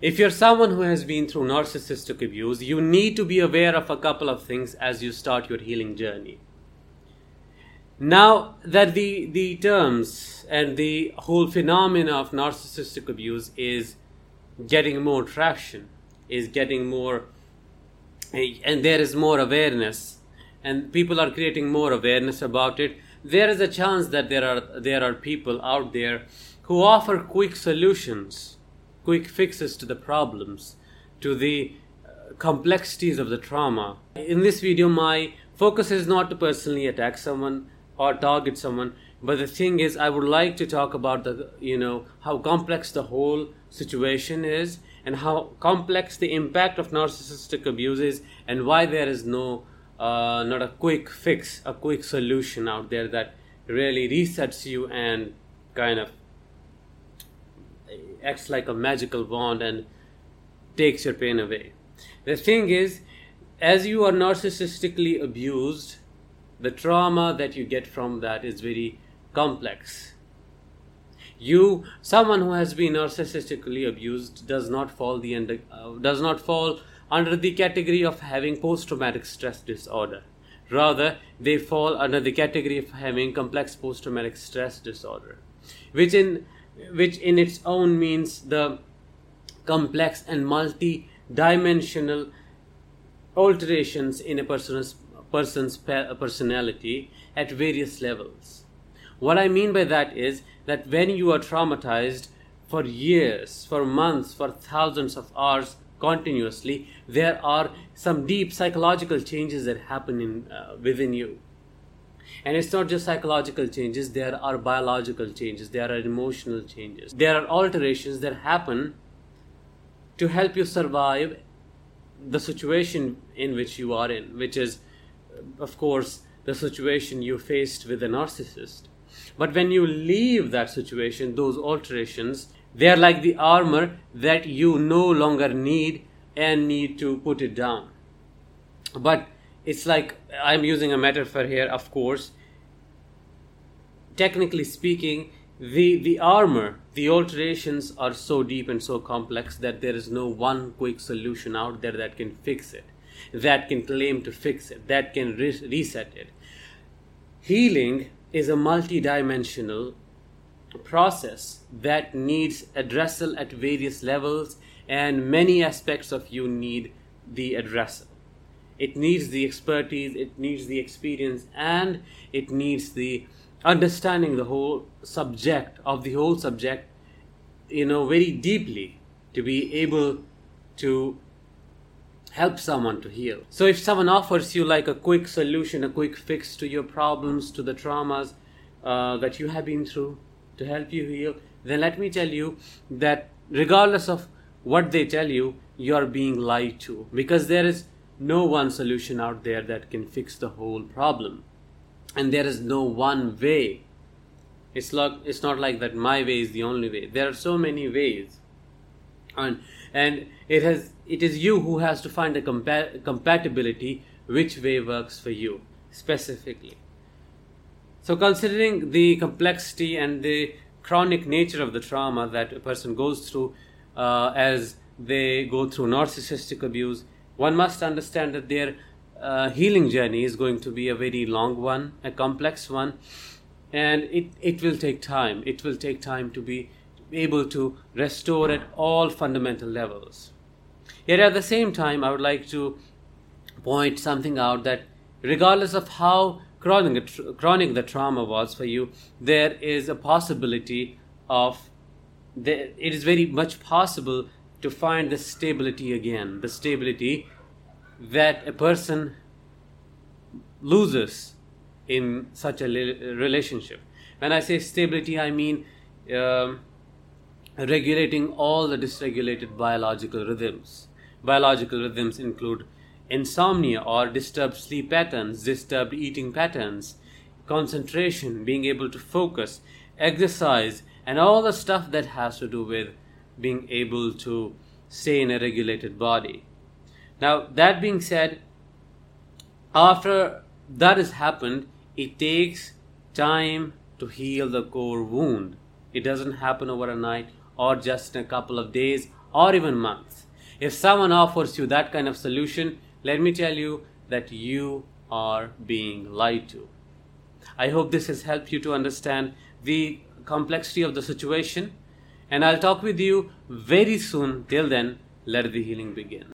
if you're someone who has been through narcissistic abuse, you need to be aware of a couple of things as you start your healing journey. Now that the, the terms and the whole phenomena of narcissistic abuse is getting more traction, is getting more, and there is more awareness, and people are creating more awareness about it, there is a chance that there are, there are people out there who offer quick solutions, quick fixes to the problems, to the uh, complexities of the trauma. In this video, my focus is not to personally attack someone or target someone but the thing is i would like to talk about the you know how complex the whole situation is and how complex the impact of narcissistic abuse is and why there is no uh, not a quick fix a quick solution out there that really resets you and kind of acts like a magical wand and takes your pain away the thing is as you are narcissistically abused the trauma that you get from that is very complex. You, someone who has been narcissistically abused, does not fall the under, uh, does not fall under the category of having post-traumatic stress disorder. Rather, they fall under the category of having complex post-traumatic stress disorder, which in which in its own means the complex and multi-dimensional alterations in a person's person's personality at various levels. What I mean by that is that when you are traumatized for years, for months, for thousands of hours continuously, there are some deep psychological changes that happen in, uh, within you. And it's not just psychological changes, there are biological changes, there are emotional changes, there are alterations that happen to help you survive the situation in which you are in, which is of course, the situation you faced with a narcissist. But when you leave that situation, those alterations, they are like the armor that you no longer need and need to put it down. But it's like I'm using a metaphor here, of course. Technically speaking, the, the armor, the alterations are so deep and so complex that there is no one quick solution out there that can fix it that can claim to fix it, that can re- reset it. Healing is a multidimensional process that needs addressal at various levels, and many aspects of you need the addressal. It needs the expertise, it needs the experience, and it needs the understanding the whole subject of the whole subject, you know, very deeply to be able to help someone to heal. So if someone offers you like a quick solution, a quick fix to your problems, to the traumas uh, that you have been through to help you heal, then let me tell you that regardless of what they tell you, you are being lied to because there is no one solution out there that can fix the whole problem. And there is no one way. It's like it's not like that my way is the only way. There are so many ways. And and it has it is you who has to find the compa- compatibility which way works for you specifically so considering the complexity and the chronic nature of the trauma that a person goes through uh, as they go through narcissistic abuse one must understand that their uh, healing journey is going to be a very long one a complex one and it, it will take time. It will take time to be able to restore at all fundamental levels. Yet at the same time, I would like to point something out that regardless of how chronic, chronic the trauma was for you, there is a possibility of, the, it is very much possible to find the stability again, the stability that a person loses in such a relationship. When I say stability, I mean um, regulating all the dysregulated biological rhythms. Biological rhythms include insomnia or disturbed sleep patterns, disturbed eating patterns, concentration, being able to focus, exercise, and all the stuff that has to do with being able to stay in a regulated body. Now, that being said, after that has happened, it takes time to heal the core wound. It doesn't happen over a night or just in a couple of days or even months. If someone offers you that kind of solution, let me tell you that you are being lied to. I hope this has helped you to understand the complexity of the situation and I'll talk with you very soon. Till then, let the healing begin.